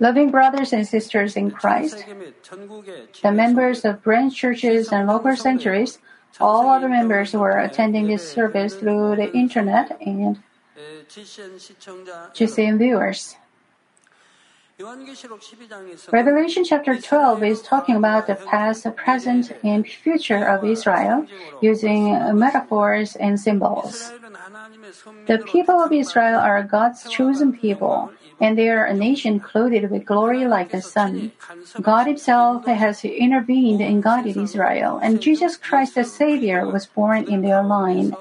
Loving brothers and sisters in Christ, the members of branch churches and local centuries, all other members who are attending this service through the internet and GCN viewers. Revelation chapter 12 is talking about the past, present, and future of Israel using metaphors and symbols. The people of Israel are God's chosen people, and they are a nation clothed with glory like the sun. God Himself has intervened and guided Israel, and Jesus Christ the Savior was born in their line.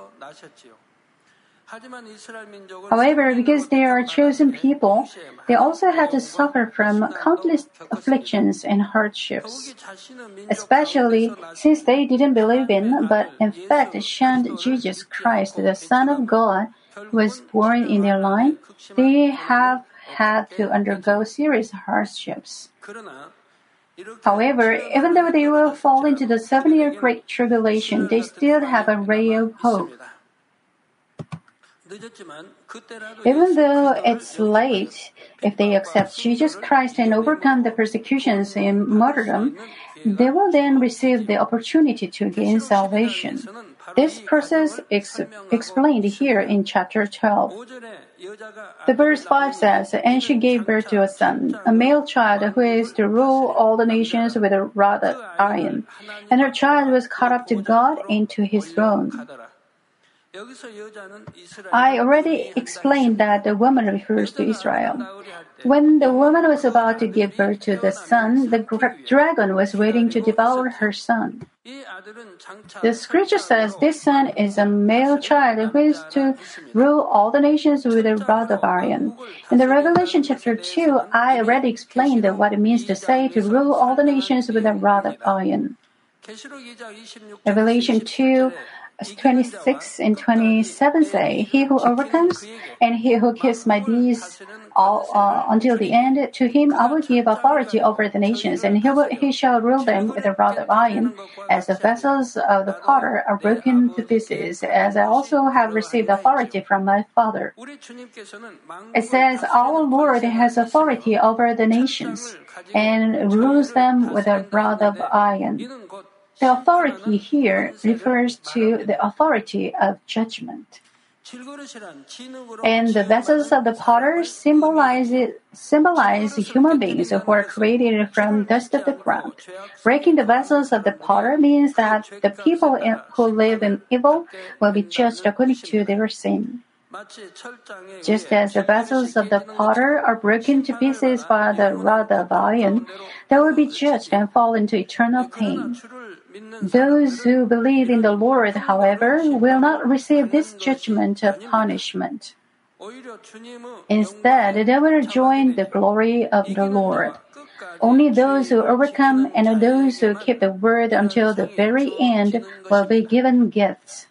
However, because they are a chosen people, they also had to suffer from countless afflictions and hardships, especially since they didn't believe in, but in fact shunned Jesus Christ, the Son of God, who was born in their line. They have had to undergo serious hardships. However, even though they will fall into the seven year Great Tribulation, they still have a ray of hope. Even though it's late, if they accept Jesus Christ and overcome the persecutions and martyrdom, they will then receive the opportunity to gain salvation. This process is explained here in chapter 12. The verse 5 says, And she gave birth to a son, a male child who is to rule all the nations with a rod of iron. And her child was caught up to God into his throne. I already explained that the woman refers to Israel. When the woman was about to give birth to the son, the dragon was waiting to devour her son. The scripture says this son is a male child who is to rule all the nations with a rod of iron. In the Revelation chapter 2, I already explained what it means to say to rule all the nations with a rod of iron. Revelation 2, 26 and 27 say, He who overcomes and he who keeps my deeds all, uh, until the end, to him I will give authority over the nations, and he, will, he shall rule them with a rod of iron. As the vessels of the potter are broken to pieces, as I also have received authority from my Father. It says, Our Lord has authority over the nations and rules them with a rod of iron. The authority here refers to the authority of judgment. And the vessels of the potter symbolize, symbolize human beings who are created from dust of the ground. Breaking the vessels of the potter means that the people in, who live in evil will be judged according to their sin. Just as the vessels of the potter are broken to pieces by the rod of iron, they will be judged and fall into eternal pain. Those who believe in the Lord, however, will not receive this judgment of punishment. Instead, they will join the glory of the Lord. Only those who overcome and those who keep the word until the very end will be given gifts.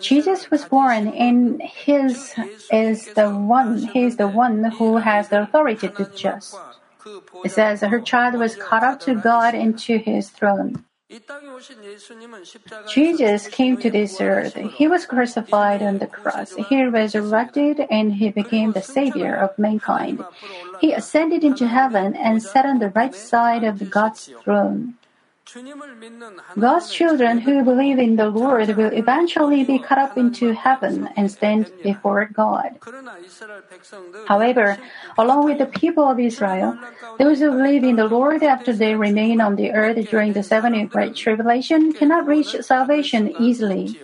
Jesus was born and his is the one he is the one who has the authority to judge. It says her child was caught up to God and to his throne. Jesus came to this earth. He was crucified on the cross. He resurrected and he became the savior of mankind. He ascended into heaven and sat on the right side of God's throne. God's children who believe in the Lord will eventually be caught up into heaven and stand before God. However, along with the people of Israel, those who believe in the Lord after they remain on the earth during the seven year great tribulation cannot reach salvation easily.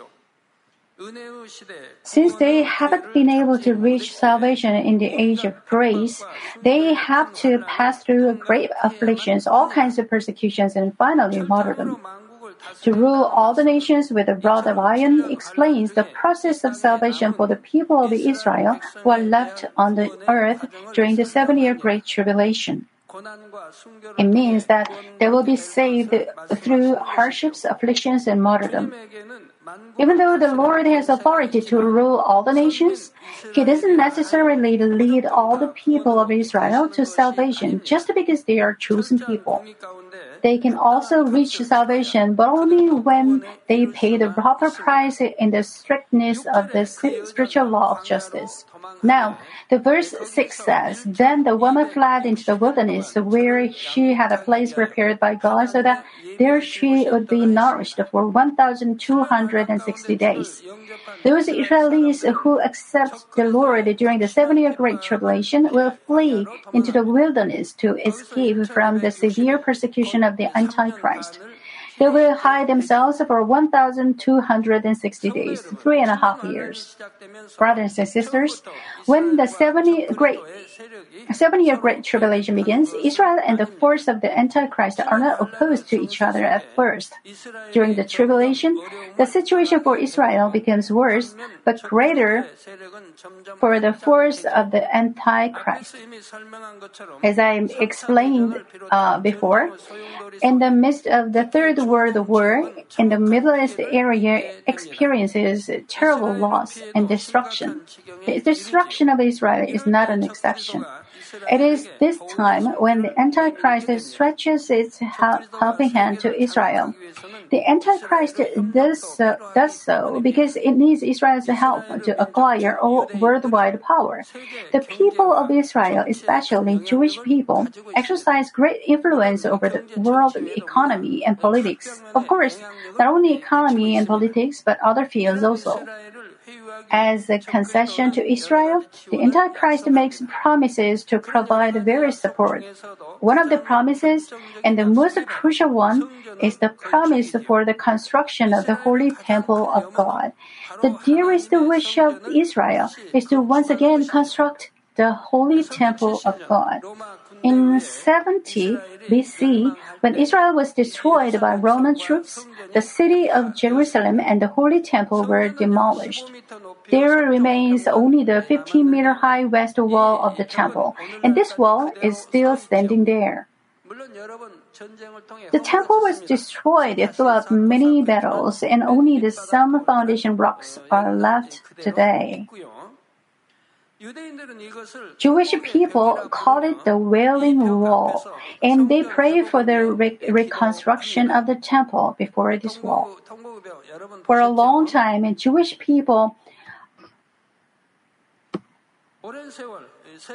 Since they haven't been able to reach salvation in the age of grace, they have to pass through great afflictions, all kinds of persecutions, and finally martyrdom. To rule all the nations with a rod of iron explains the process of salvation for the people of Israel who are left on the earth during the seven year Great Tribulation. It means that they will be saved through hardships, afflictions, and martyrdom. Even though the Lord has authority to rule all the nations, He doesn't necessarily lead all the people of Israel to salvation just because they are chosen people. They can also reach salvation, but only when they pay the proper price in the strictness of the spiritual law of justice. Now, the verse 6 says, Then the woman fled into the wilderness where she had a place prepared by God so that there she would be nourished for 1,260 days. Those Israelis who accept the Lord during the seven year Great Tribulation will flee into the wilderness to escape from the severe persecution of the Antichrist. They will hide themselves for 1,260 days, three and a half years. Brothers and sisters, when the 70 great, seven year Great Tribulation begins, Israel and the force of the Antichrist are not opposed to each other at first. During the tribulation, the situation for Israel becomes worse, but greater for the force of the Antichrist. As I explained uh, before, in the midst of the Third World War, in the Middle East area experiences terrible loss and destruction. The destruction of Israel is not an exception. It is this time when the Antichrist stretches its helping hand to Israel. The Antichrist does so, does so because it needs Israel's help to acquire all worldwide power. The people of Israel, especially Jewish people, exercise great influence over the world economy and politics. Of course, not only economy and politics, but other fields also. As a concession to Israel, the Antichrist makes promises to provide various support. One of the promises, and the most crucial one, is the promise for the construction of the holy temple of God. The dearest wish of Israel is to once again construct the holy temple of God. In 70 BC, when Israel was destroyed by Roman troops, the city of Jerusalem and the Holy Temple were demolished. There remains only the 15 meter high west wall of the temple, and this wall is still standing there. The temple was destroyed throughout many battles, and only the some foundation rocks are left today. Jewish people call it the Wailing Wall, and they pray for the re- reconstruction of the temple before this wall. For a long time, Jewish people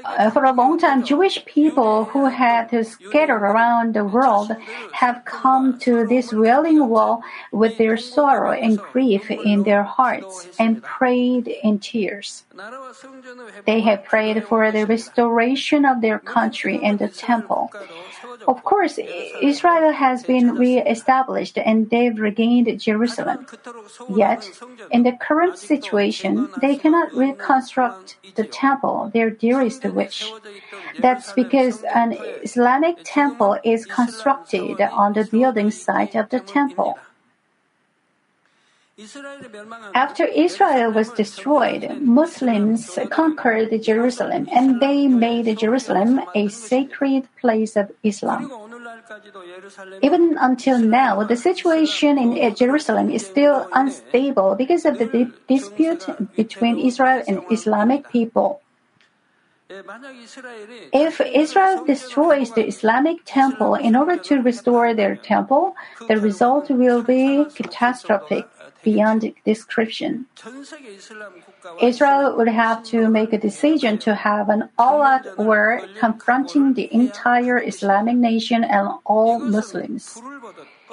uh, for a long time, Jewish people who had scattered around the world have come to this wailing wall with their sorrow and grief in their hearts and prayed in tears. They have prayed for the restoration of their country and the temple. Of course, Israel has been re-established and they've regained Jerusalem. Yet, in the current situation, they cannot reconstruct the temple, their dearest wish. That's because an Islamic temple is constructed on the building site of the temple. After Israel was destroyed, Muslims conquered Jerusalem and they made Jerusalem a sacred place of Islam. Even until now, the situation in Jerusalem is still unstable because of the di- dispute between Israel and Islamic people. If Israel destroys the Islamic temple in order to restore their temple, the result will be catastrophic beyond description. Israel would have to make a decision to have an all-out war confronting the entire Islamic nation and all Muslims.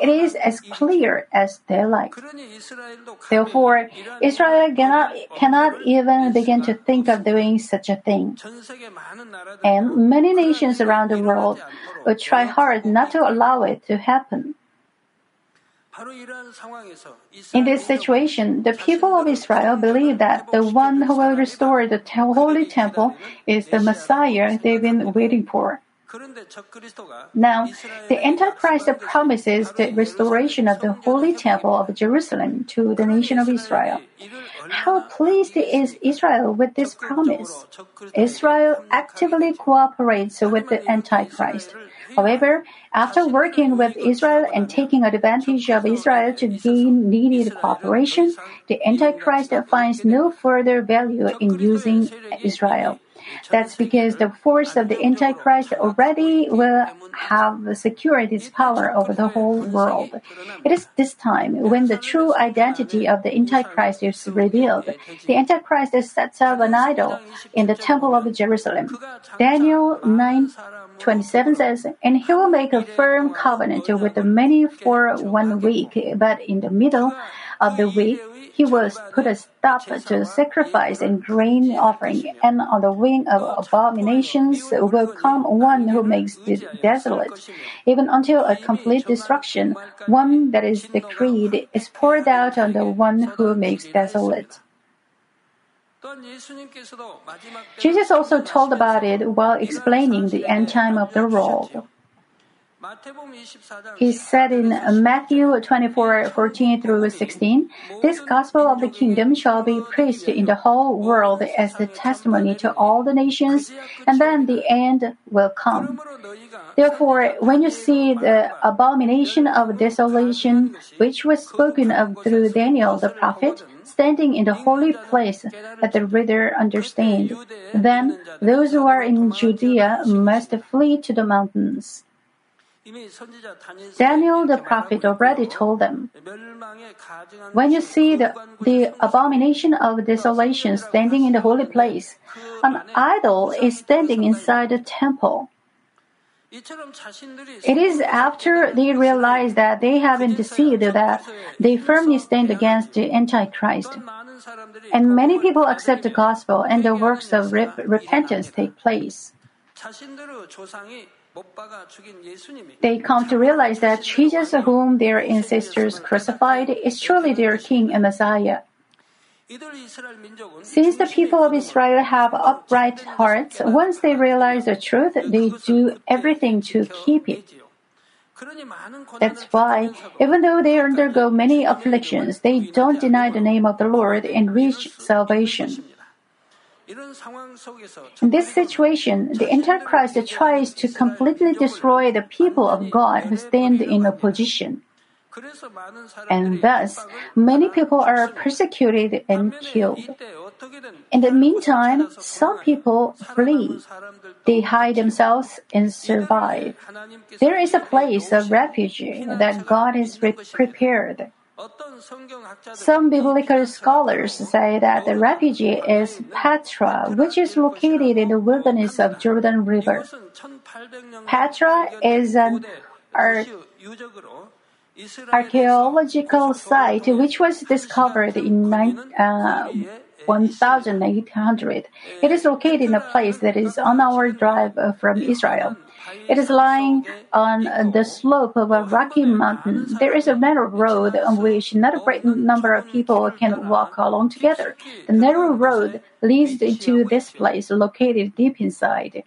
It is as clear as daylight. Therefore, Israel cannot, cannot even begin to think of doing such a thing. And many nations around the world will try hard not to allow it to happen. In this situation, the people of Israel believe that the one who will restore the holy temple is the Messiah they've been waiting for. Now, the Antichrist promises the restoration of the holy temple of Jerusalem to the nation of Israel. How pleased is Israel with this promise? Israel actively cooperates with the Antichrist. However, after working with Israel and taking advantage of Israel to gain needed cooperation, the Antichrist finds no further value in using Israel. That's because the force of the Antichrist already will have secured its power over the whole world. It is this time when the true identity of the Antichrist is revealed. The Antichrist sets up an idol in the temple of Jerusalem. Daniel 9 27 says, And he will make a firm covenant with the many for one week, but in the middle of the week, he will put a stop to sacrifice and grain offering, and on the wing of abominations will come one who makes it desolate, even until a complete destruction, one that is decreed, is poured out on the one who makes desolate. Jesus also told about it while explaining the end time of the world. He said in Matthew 24 14 through 16, This gospel of the kingdom shall be preached in the whole world as the testimony to all the nations, and then the end will come. Therefore, when you see the abomination of desolation, which was spoken of through Daniel the prophet, standing in the holy place, let the reader understand. Then those who are in Judea must flee to the mountains. Daniel the prophet already told them, When you see the, the abomination of desolation standing in the holy place, an idol is standing inside the temple. It is after they realize that they have been deceived that they firmly stand against the Antichrist. And many people accept the gospel and the works of rep- repentance take place. They come to realize that Jesus, whom their ancestors crucified, is truly their King and Messiah. Since the people of Israel have upright hearts, once they realize the truth, they do everything to keep it. That's why, even though they undergo many afflictions, they don't deny the name of the Lord and reach salvation. In this situation, the Antichrist tries to completely destroy the people of God who stand in opposition. And thus, many people are persecuted and killed. In the meantime, some people flee. They hide themselves and survive. There is a place of refuge that God has prepared. Some biblical scholars say that the refugee is Petra, which is located in the wilderness of Jordan River. Petra is an ar- archaeological site which was discovered in nine, uh, 1800. It is located in a place that is on our drive from Israel. It is lying on the slope of a rocky mountain. There is a narrow road on which not a great number of people can walk along together. The narrow road leads to this place located deep inside.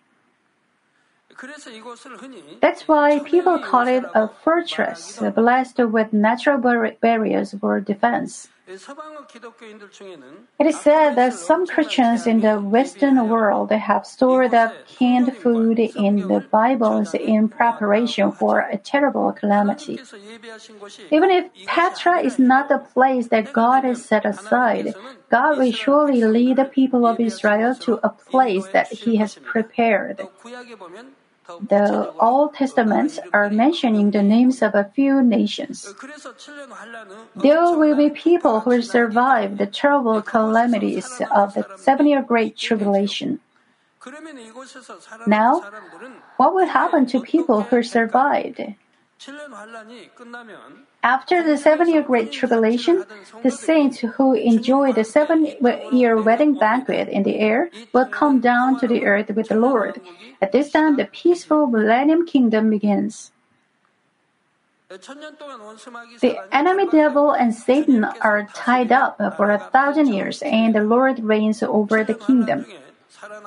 That's why people call it a fortress, blessed with natural bar- barriers for defense. It is said that some Christians in the Western world have stored up canned food in the Bibles in preparation for a terrible calamity. Even if Petra is not the place that God has set aside, God will surely lead the people of Israel to a place that He has prepared. The Old Testaments are mentioning the names of a few nations. There will be people who survive the terrible calamities of the seven year Great Tribulation. Now, what will happen to people who survived? After the seven year Great Tribulation, the saints who enjoy the seven year wedding banquet in the air will come down to the earth with the Lord. At this time, the peaceful millennium kingdom begins. The enemy devil and Satan are tied up for a thousand years, and the Lord reigns over the kingdom.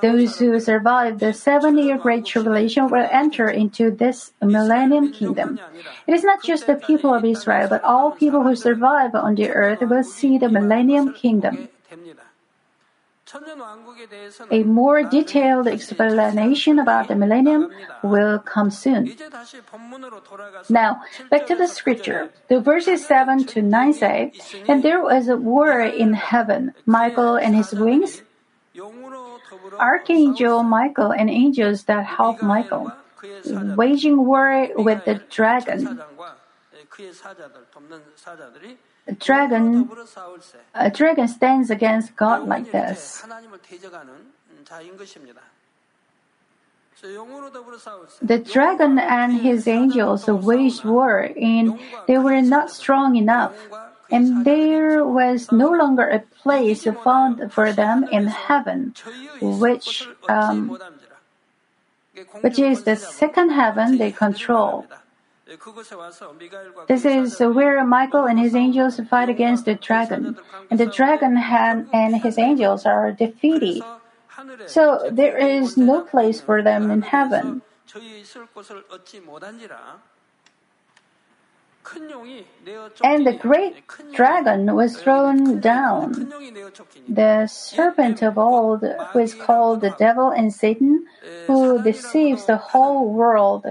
Those who survive the seven year great tribulation will enter into this millennium kingdom. It is not just the people of Israel, but all people who survive on the earth will see the millennium kingdom. A more detailed explanation about the millennium will come soon. Now, back to the scripture. The verses 7 to 9 say, And there was a war in heaven. Michael and his wings Archangel Michael and angels that help Michael, waging war with the dragon. A dragon, a dragon stands against God like this. The dragon and his angels waged war, and they were not strong enough and there was no longer a place found for them in heaven, which, um, which is the second heaven they control. This is where Michael and his angels fight against the dragon, and the dragon and his angels are defeated. So there is no place for them in heaven. And the great dragon was thrown down. The serpent of old, who is called the devil and Satan, who deceives the whole world,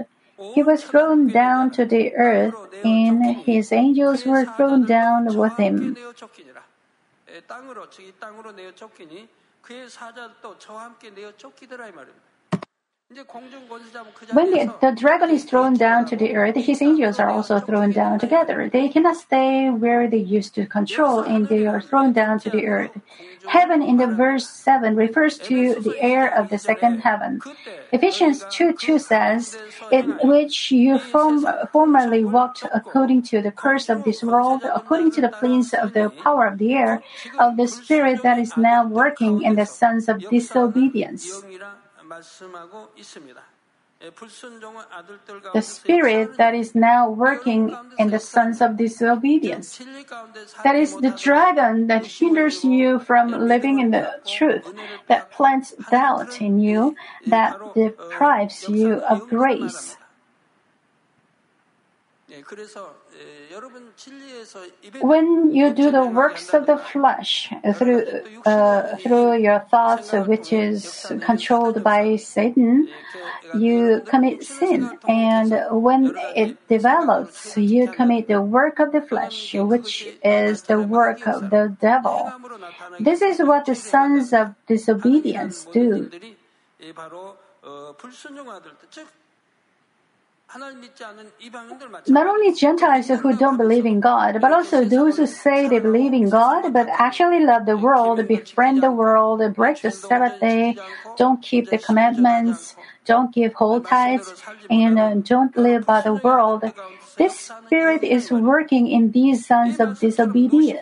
he was thrown down to the earth, and his angels were thrown down with him. 땅으로 이 땅으로 내어 쫓기니 그의 사자도 저와 함께 내어 쫓기더라 이 말입니다. When the, the dragon is thrown down to the earth, his angels are also thrown down together. They cannot stay where they used to control, and they are thrown down to the earth. Heaven in the verse 7 refers to the air of the second heaven. Ephesians 2 2 says, In which you form, formerly walked according to the curse of this world, according to the prince of the power of the air, of the spirit that is now working in the sons of disobedience. The spirit that is now working in the sons of disobedience. That is the dragon that hinders you from living in the truth, that plants doubt in you, that deprives you of grace. When you do the works of the flesh through uh, through your thoughts, which is controlled by Satan, you commit sin, and when it develops, you commit the work of the flesh, which is the work of the devil. This is what the sons of disobedience do. Not only Gentiles who don't believe in God, but also those who say they believe in God but actually love the world, befriend the world, break the Sabbath day, don't keep the commandments, don't give whole tithes, and uh, don't live by the world. This spirit is working in these sons of disobedience.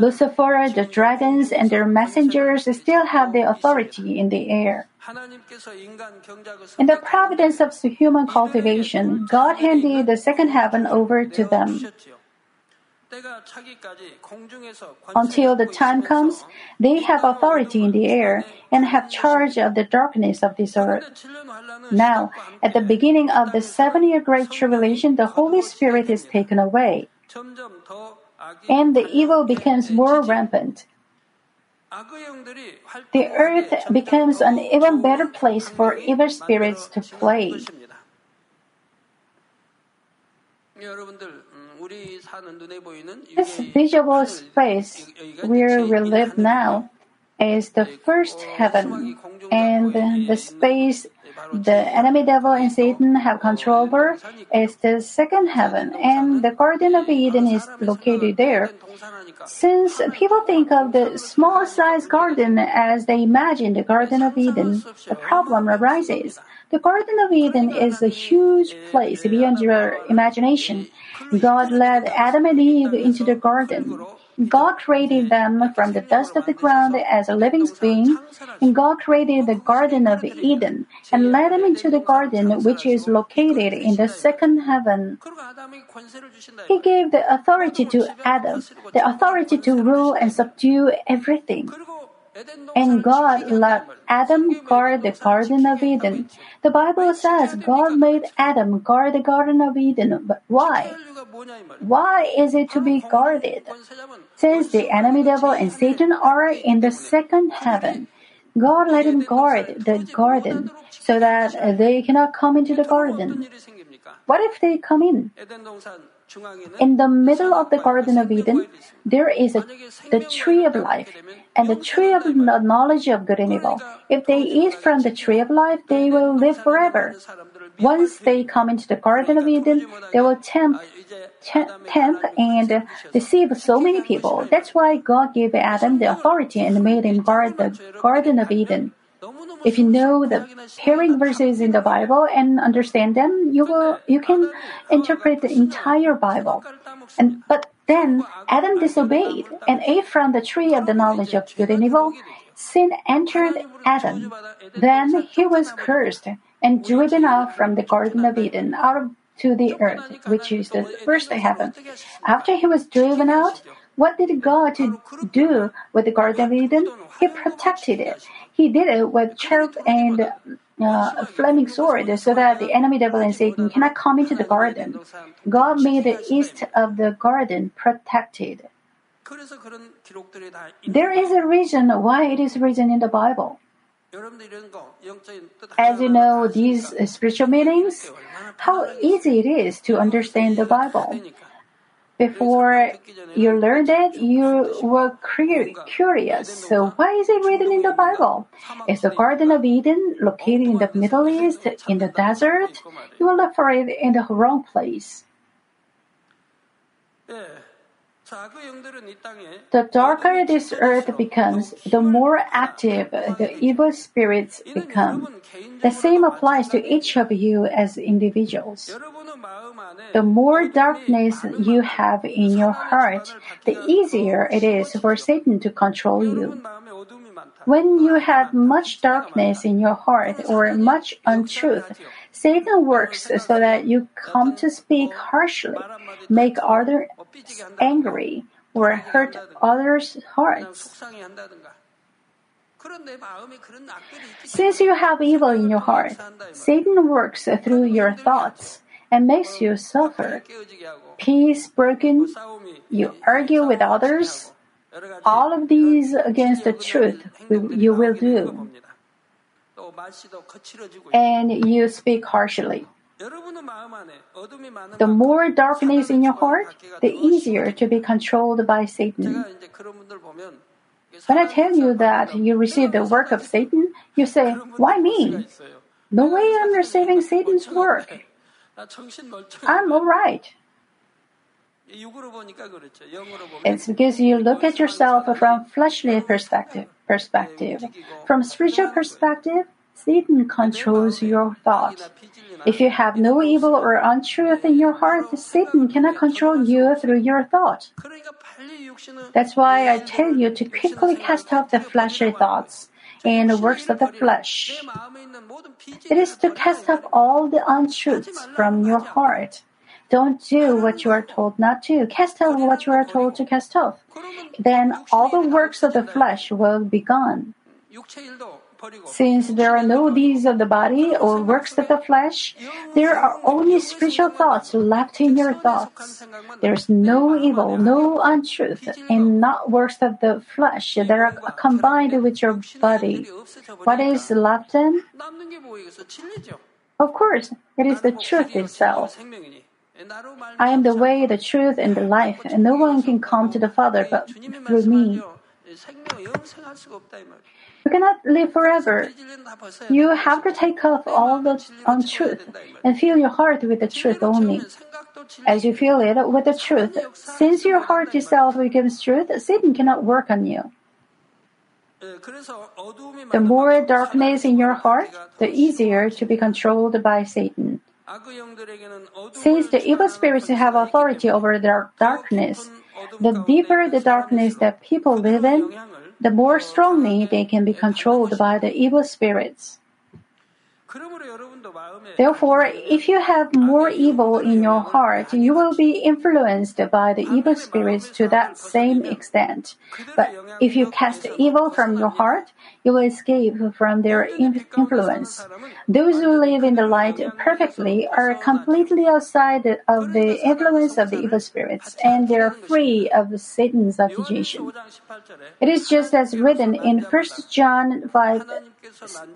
Lucifer, the dragons, and their messengers still have the authority in the air. In the providence of human cultivation, God handed the second heaven over to them. Until the time comes, they have authority in the air and have charge of the darkness of this earth. Now, at the beginning of the seven year Great Tribulation, the Holy Spirit is taken away, and the evil becomes more rampant. The earth becomes an even better place for evil spirits to play. This visible space where we live now is the first heaven, and the space the enemy devil and Satan have control over is the second heaven, and the Garden of Eden is located there. Since people think of the small sized garden as they imagine the Garden of Eden, the problem arises. The Garden of Eden is a huge place beyond your imagination. God led Adam and Eve into the garden. God created them from the dust of the ground as a living being, and God created the Garden of Eden and led them into the garden which is located in the second heaven. He gave the authority to Adam, the authority to rule and subdue everything. And God let Adam guard the Garden of Eden. The Bible says God made Adam guard the Garden of Eden, but why? Why is it to be guarded? Since the enemy devil and Satan are in the second heaven, God let him guard the garden so that they cannot come into the garden. What if they come in? In the middle of the Garden of Eden, there is a, the tree of life and the tree of knowledge of good and evil. If they eat from the tree of life, they will live forever. Once they come into the Garden of Eden, they will tempt, tempt and deceive so many people. That's why God gave Adam the authority and made him guard the Garden of Eden. If you know the pairing verses in the Bible and understand them, you will you can interpret the entire Bible. And but then Adam disobeyed and ate from the tree of the knowledge of good and evil. Sin entered Adam. Then he was cursed and driven out from the Garden of Eden, out to the earth, which is the first heaven. After he was driven out, what did God do with the Garden of Eden? He protected it. He did it with cherub and uh, flaming sword so that the enemy devil and Satan cannot come into the garden. God made the east of the garden protected. There is a reason why it is written in the Bible. As you know, these spiritual meanings, how easy it is to understand the Bible. Before you learned it, you were curious. So why is it written in the Bible? Is the Garden of Eden located in the Middle East, in the desert? You will look for it in the wrong place. The darker this earth becomes, the more active the evil spirits become. The same applies to each of you as individuals. The more darkness you have in your heart, the easier it is for Satan to control you. When you have much darkness in your heart or much untruth, Satan works so that you come to speak harshly, make others angry, or hurt others' hearts. Since you have evil in your heart, Satan works through your thoughts and makes you suffer. Peace broken, you argue with others. All of these against the truth you will do. And you speak harshly. The more darkness in your heart, the easier to be controlled by Satan. When I tell you that you receive the work of Satan, you say, Why me? No way I'm receiving Satan's work. I'm alright. It's because you look at yourself from fleshly perspective. Perspective. From spiritual perspective, Satan controls your thought. If you have no evil or untruth in your heart, Satan cannot control you through your thought. That's why I tell you to quickly cast off the fleshly thoughts and the works of the flesh. It is to cast off all the untruths from your heart. Don't do what you are told not to. Cast off what you are told to cast off. Then all the works of the flesh will be gone. Since there are no deeds of the body or works of the flesh, there are only spiritual thoughts left in your thoughts. There's no evil, no untruth, and not works of the flesh that are combined with your body. What is left then? Of course, it is the truth itself. I am the way, the truth, and the life, and no one can come to the Father but through me. You cannot live forever. You have to take off all the untruth and fill your heart with the truth only. As you fill it with the truth, since your heart itself becomes truth, Satan cannot work on you. The more darkness in your heart, the easier to be controlled by Satan. Since the evil spirits have authority over their darkness, the deeper the darkness that people live in, the more strongly they can be controlled by the evil spirits. Therefore, if you have more evil in your heart, you will be influenced by the evil spirits to that same extent. But if you cast evil from your heart, you will escape from their influence. Those who live in the light perfectly are completely outside of the influence of the evil spirits, and they are free of Satan's accusation. It is just as written in 1 John 5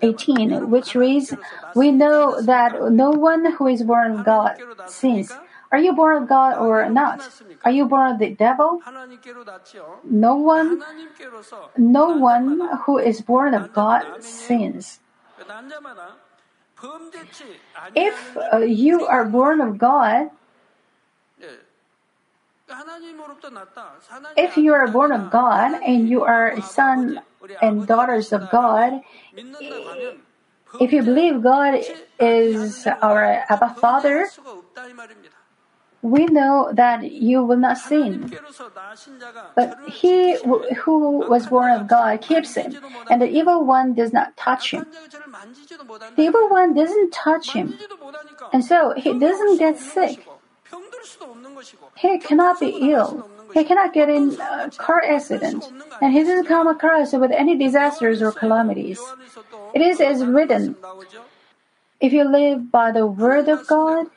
18, which reads, We know that no one who is born of God sins. Are you born of God or not? Are you born of the devil? No one, no one who is born of God sins. If uh, you are born of God, if you are born of God and you are son and daughters of God, if you believe God is our Abba Father, we know that you will not sin. But he who was born of God keeps him, and the evil one does not touch him. The evil one doesn't touch him, and so he doesn't get sick. He cannot be ill. He cannot get in a car accident, and he doesn't come across with any disasters or calamities. It is as written, if you live by the word of God,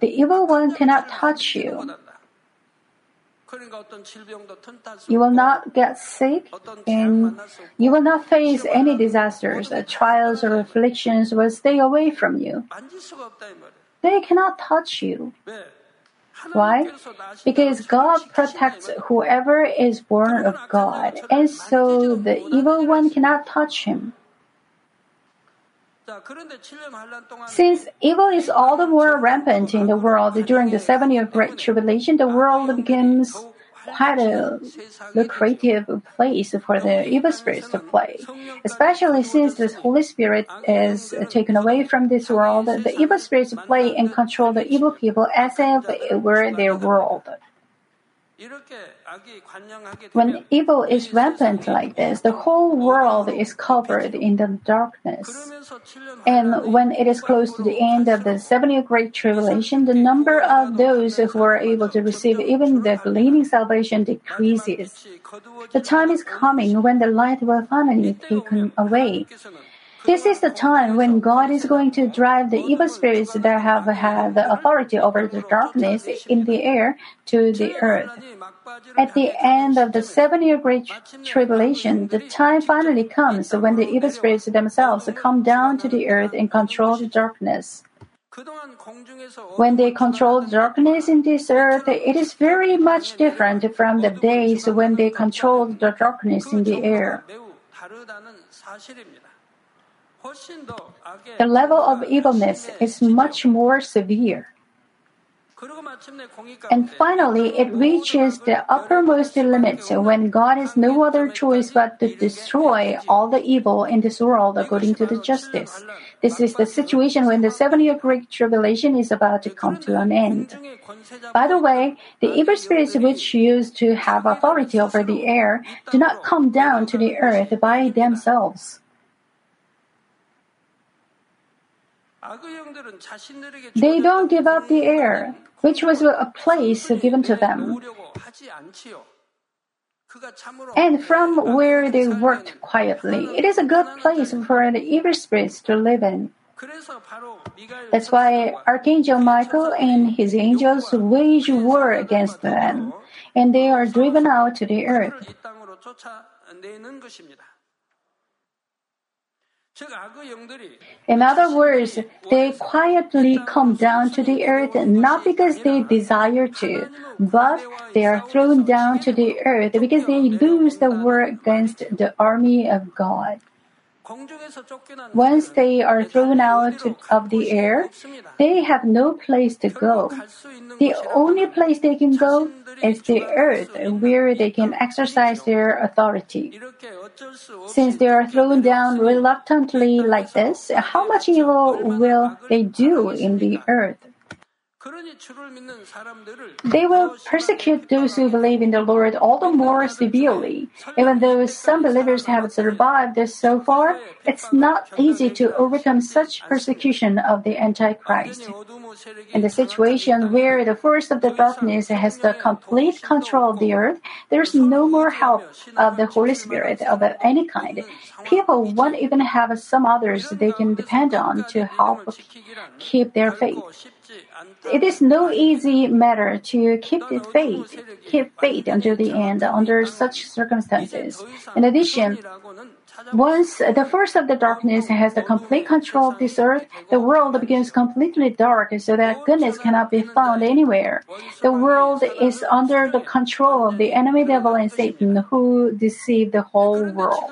the evil one cannot touch you. You will not get sick and you will not face any disasters. Trials or afflictions will stay away from you. They cannot touch you. Why? Because God protects whoever is born of God, and so the evil one cannot touch him. Since evil is all the more rampant in the world during the seven year Great Tribulation, the world becomes quite a lucrative place for the evil spirits to play. Especially since the Holy Spirit is taken away from this world, the evil spirits play and control the evil people as if it were their world. When evil is rampant like this, the whole world is covered in the darkness. And when it is close to the end of the seven year Great Tribulation, the number of those who are able to receive even the gleaming salvation decreases. The time is coming when the light will finally be taken away. This is the time when God is going to drive the evil spirits that have had the authority over the darkness in the air to the earth. At the end of the seven year great tribulation, the time finally comes when the evil spirits themselves come down to the earth and control the darkness. When they control darkness in this earth, it is very much different from the days when they controlled the darkness in the air. The level of evilness is much more severe. And finally, it reaches the uppermost limits when God has no other choice but to destroy all the evil in this world according to the justice. This is the situation when the seven year Great Tribulation is about to come to an end. By the way, the evil spirits which used to have authority over the air do not come down to the earth by themselves. They don't give up the air, which was a place given to them. And from where they worked quietly, it is a good place for the evil spirits to live in. That's why Archangel Michael and his angels wage war against them, and they are driven out to the earth. In other words, they quietly come down to the earth not because they desire to, but they are thrown down to the earth because they lose the war against the army of God. Once they are thrown out of the air, they have no place to go. The only place they can go is the earth where they can exercise their authority. Since they are thrown down reluctantly like this, how much evil will they do in the earth? They will persecute those who believe in the Lord all the more severely. Even though some believers have survived this so far, it's not easy to overcome such persecution of the Antichrist. In the situation where the force of the darkness has the complete control of the earth, there's no more help of the Holy Spirit of any kind. People won't even have some others they can depend on to help keep their faith. It is no easy matter to keep the faith, keep faith until the end under such circumstances. In addition, once the force of the darkness has the complete control of this earth, the world becomes completely dark so that goodness cannot be found anywhere. The world is under the control of the enemy devil and Satan who deceive the whole world.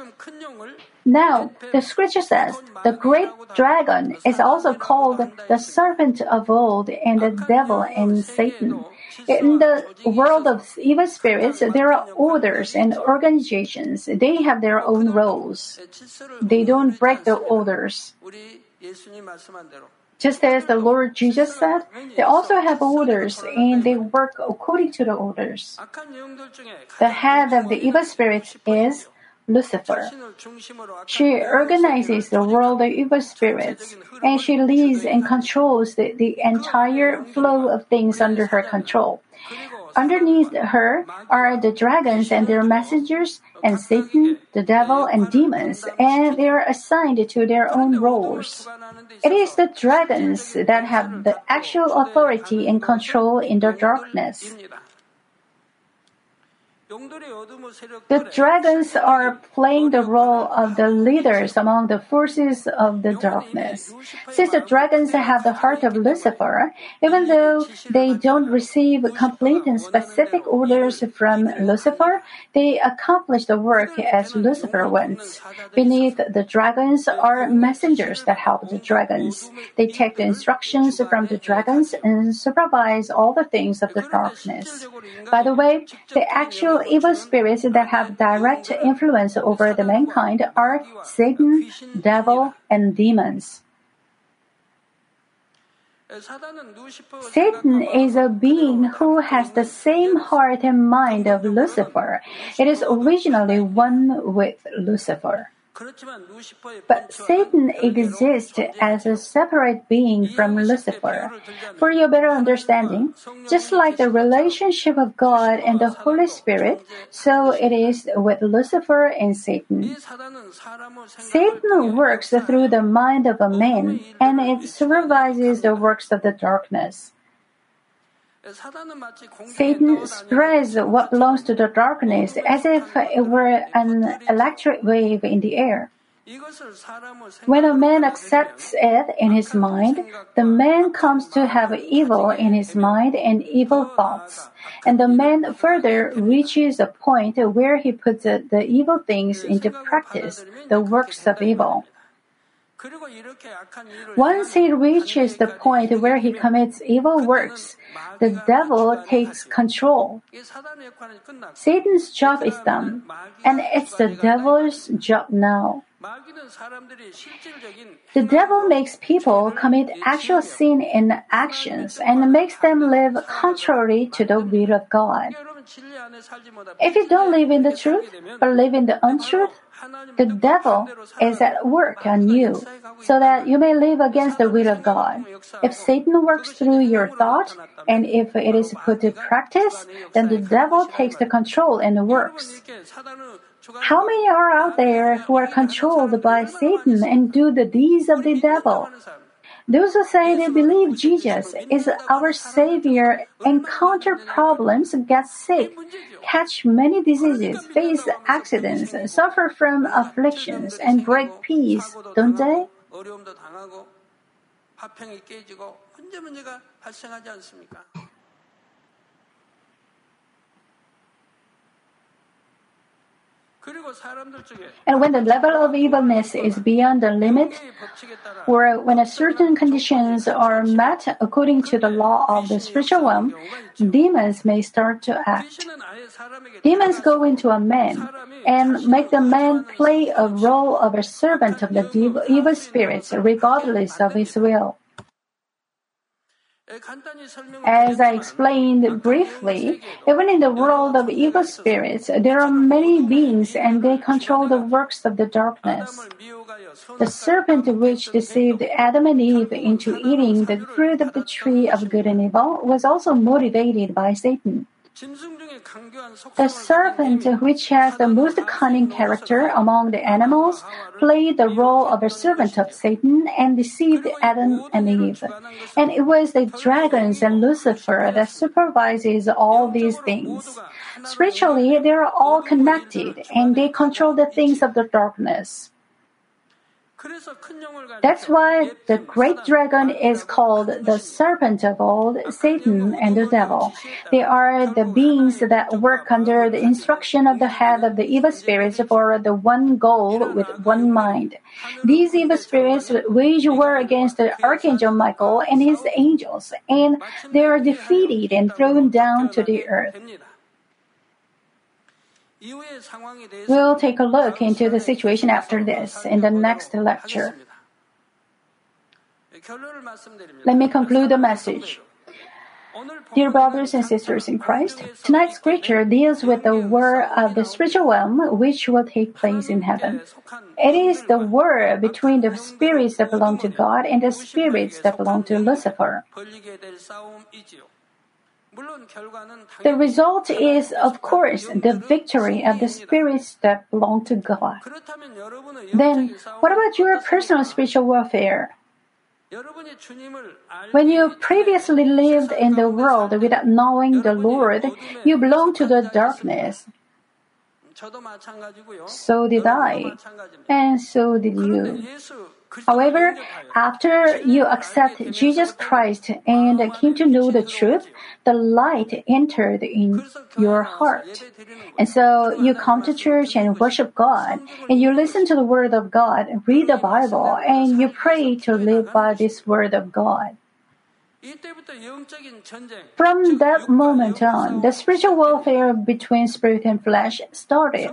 Now, the scripture says the great dragon is also called the serpent of old and the devil and Satan. In the world of evil spirits, there are orders and organizations. They have their own roles. They don't break the orders. Just as the Lord Jesus said, they also have orders and they work according to the orders. The head of the evil spirits is Lucifer. She organizes the world of evil spirits, and she leads and controls the, the entire flow of things under her control. Underneath her are the dragons and their messengers, and Satan, the devil, and demons, and they are assigned to their own roles. It is the dragons that have the actual authority and control in the darkness. The dragons are playing the role of the leaders among the forces of the darkness. Since the dragons have the heart of Lucifer, even though they don't receive complete and specific orders from Lucifer, they accomplish the work as Lucifer wants. Beneath the dragons are messengers that help the dragons. They take the instructions from the dragons and supervise all the things of the darkness. By the way, the actual evil spirits that have direct influence over the mankind are Satan, devil, and demons. Satan is a being who has the same heart and mind of Lucifer. It is originally one with Lucifer. But Satan exists as a separate being from Lucifer. For your better understanding, just like the relationship of God and the Holy Spirit, so it is with Lucifer and Satan. Satan works through the mind of a man, and it supervises the works of the darkness. Satan spreads what belongs to the darkness as if it were an electric wave in the air. When a man accepts it in his mind, the man comes to have evil in his mind and evil thoughts. And the man further reaches a point where he puts the evil things into practice, the works of evil. Once he reaches the point where he commits evil works, the devil takes control. Satan's job is done, and it's the devil's job now. The devil makes people commit actual sin in actions and makes them live contrary to the will of God. If you don't live in the truth, but live in the untruth, the devil is at work on you so that you may live against the will of God. If Satan works through your thought and if it is put to practice, then the devil takes the control and works. How many are out there who are controlled by Satan and do the deeds of the devil? Those who say they believe Jesus is our Savior encounter problems, get sick, catch many diseases, face accidents, suffer from afflictions, and break peace, don't they? And when the level of evilness is beyond the limit, or when certain conditions are met according to the law of the spiritual realm, demons may start to act. Demons go into a man and make the man play a role of a servant of the evil spirits regardless of his will. As I explained briefly, even in the world of evil spirits, there are many beings and they control the works of the darkness. The serpent which deceived Adam and Eve into eating the fruit of the tree of good and evil was also motivated by Satan. The serpent, which has the most cunning character among the animals, played the role of a servant of Satan and deceived Adam and Eve. And it was the dragons and Lucifer that supervises all these things. Spiritually, they are all connected and they control the things of the darkness. That's why the great dragon is called the serpent of old, Satan and the devil. They are the beings that work under the instruction of the head of the evil spirits for the one goal with one mind. These evil spirits wage war against the archangel Michael and his angels, and they are defeated and thrown down to the earth. We'll take a look into the situation after this in the next lecture. Let me conclude the message. Dear brothers and sisters in Christ, tonight's scripture deals with the war of the spiritual realm which will take place in heaven. It is the war between the spirits that belong to God and the spirits that belong to Lucifer. The result is, of course, the victory of the spirits that belong to God. Then, what about your personal spiritual warfare? When you previously lived in the world without knowing the Lord, you belong to the darkness. So did I, and so did you. However, after you accept Jesus Christ and came to know the truth, the light entered in your heart. And so you come to church and worship God, and you listen to the Word of God, read the Bible, and you pray to live by this Word of God. From that moment on, the spiritual warfare between spirit and flesh started.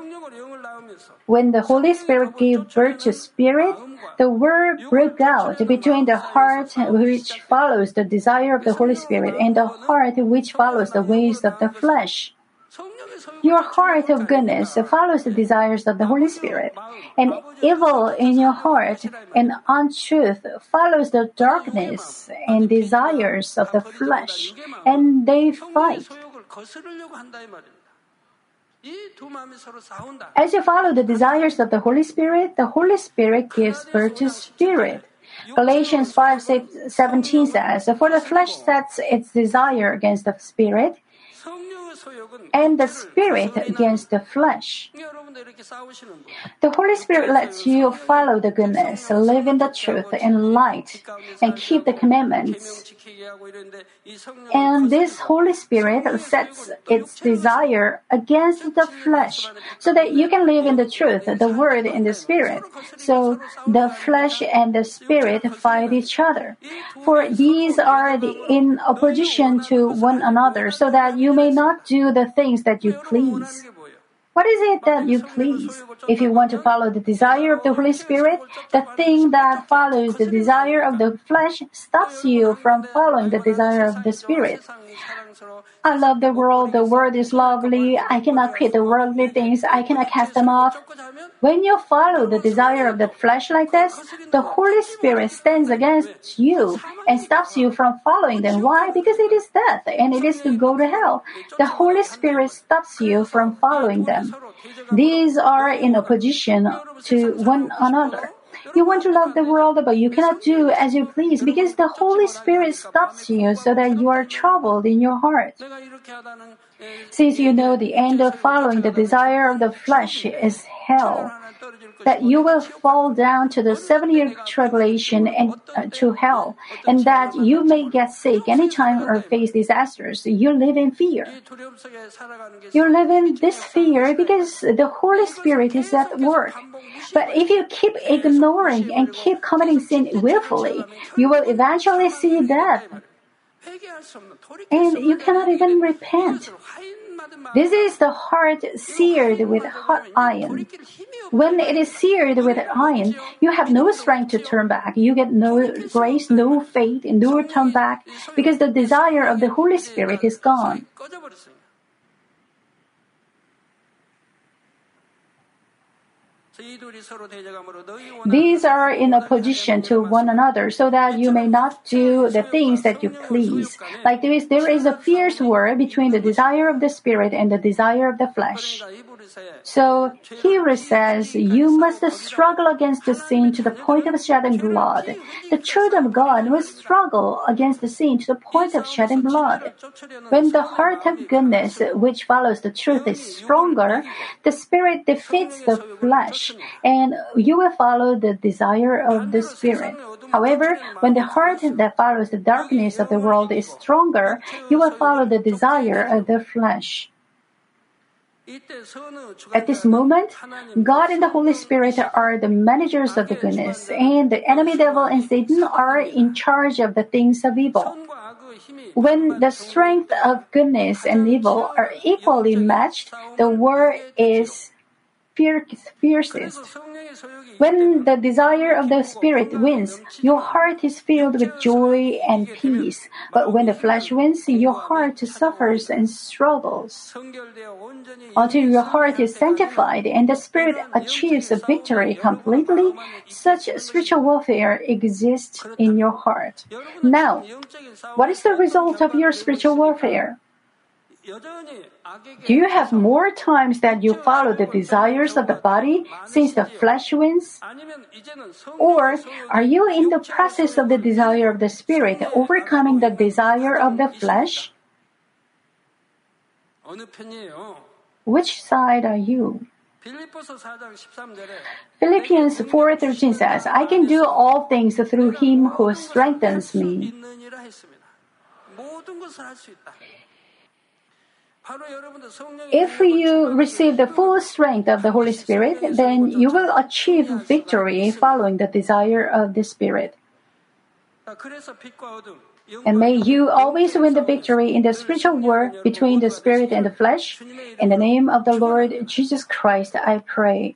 When the Holy Spirit gave birth to spirit, the war broke out between the heart which follows the desire of the Holy Spirit and the heart which follows the ways of the flesh. Your heart of goodness follows the desires of the Holy Spirit, and evil in your heart and untruth follows the darkness and desires of the flesh, and they fight. As you follow the desires of the Holy Spirit, the Holy Spirit gives birth to spirit. Galatians 5 17 says, For the flesh sets its desire against the spirit, and the spirit against the flesh. The Holy Spirit lets you follow the goodness, live in the truth and light, and keep the commandments. And this Holy Spirit sets its desire against the flesh, so that you can live in the truth, the word, and the spirit. So the flesh and the spirit fight each other. For these are the, in opposition to one another, so that you may not do the things that you please. What is it that you please? If you want to follow the desire of the Holy Spirit, the thing that follows the desire of the flesh stops you from following the desire of the Spirit. I love the world. The world is lovely. I cannot quit the worldly things. I cannot cast them off. When you follow the desire of the flesh like this, the Holy Spirit stands against you and stops you from following them. Why? Because it is death and it is to go to hell. The Holy Spirit stops you from following them. These are in opposition to one another. You want to love the world, but you cannot do as you please because the Holy Spirit stops you so that you are troubled in your heart. Since you know the end of following the desire of the flesh is hell, that you will fall down to the seven year tribulation and uh, to hell, and that you may get sick anytime or face disasters. You live in fear. You live in this fear because the Holy Spirit is at work. But if you keep ignoring and keep committing sin willfully, you will eventually see death. And you cannot even repent. This is the heart seared with hot iron. When it is seared with iron, you have no strength to turn back. You get no grace, no faith, and no turn back because the desire of the Holy Spirit is gone. These are in opposition to one another so that you may not do the things that you please. Like this, there is a fierce war between the desire of the spirit and the desire of the flesh. So Hebrews says, You must struggle against the sin to the point of shedding blood. The children of God must struggle against the sin to the point of shedding blood. When the heart of goodness, which follows the truth, is stronger, the spirit defeats the flesh, and you will follow the desire of the spirit. However, when the heart that follows the darkness of the world is stronger, you will follow the desire of the flesh. At this moment, God and the Holy Spirit are the managers of the goodness, and the enemy devil and Satan are in charge of the things of evil. When the strength of goodness and evil are equally matched, the war is fiercest. When the desire of the Spirit wins, your heart is filled with joy and peace. But when the flesh wins, your heart suffers and struggles. Until your heart is sanctified and the Spirit achieves a victory completely, such spiritual warfare exists in your heart. Now, what is the result of your spiritual warfare? Do you have more times that you follow the desires of the body since the flesh wins? Or are you in the process of the desire of the spirit overcoming the desire of the flesh? Which side are you? Philippians 4:13 says, "I can do all things through him who strengthens me." If you receive the full strength of the Holy Spirit, then you will achieve victory following the desire of the Spirit. And may you always win the victory in the spiritual war between the spirit and the flesh. In the name of the Lord Jesus Christ, I pray.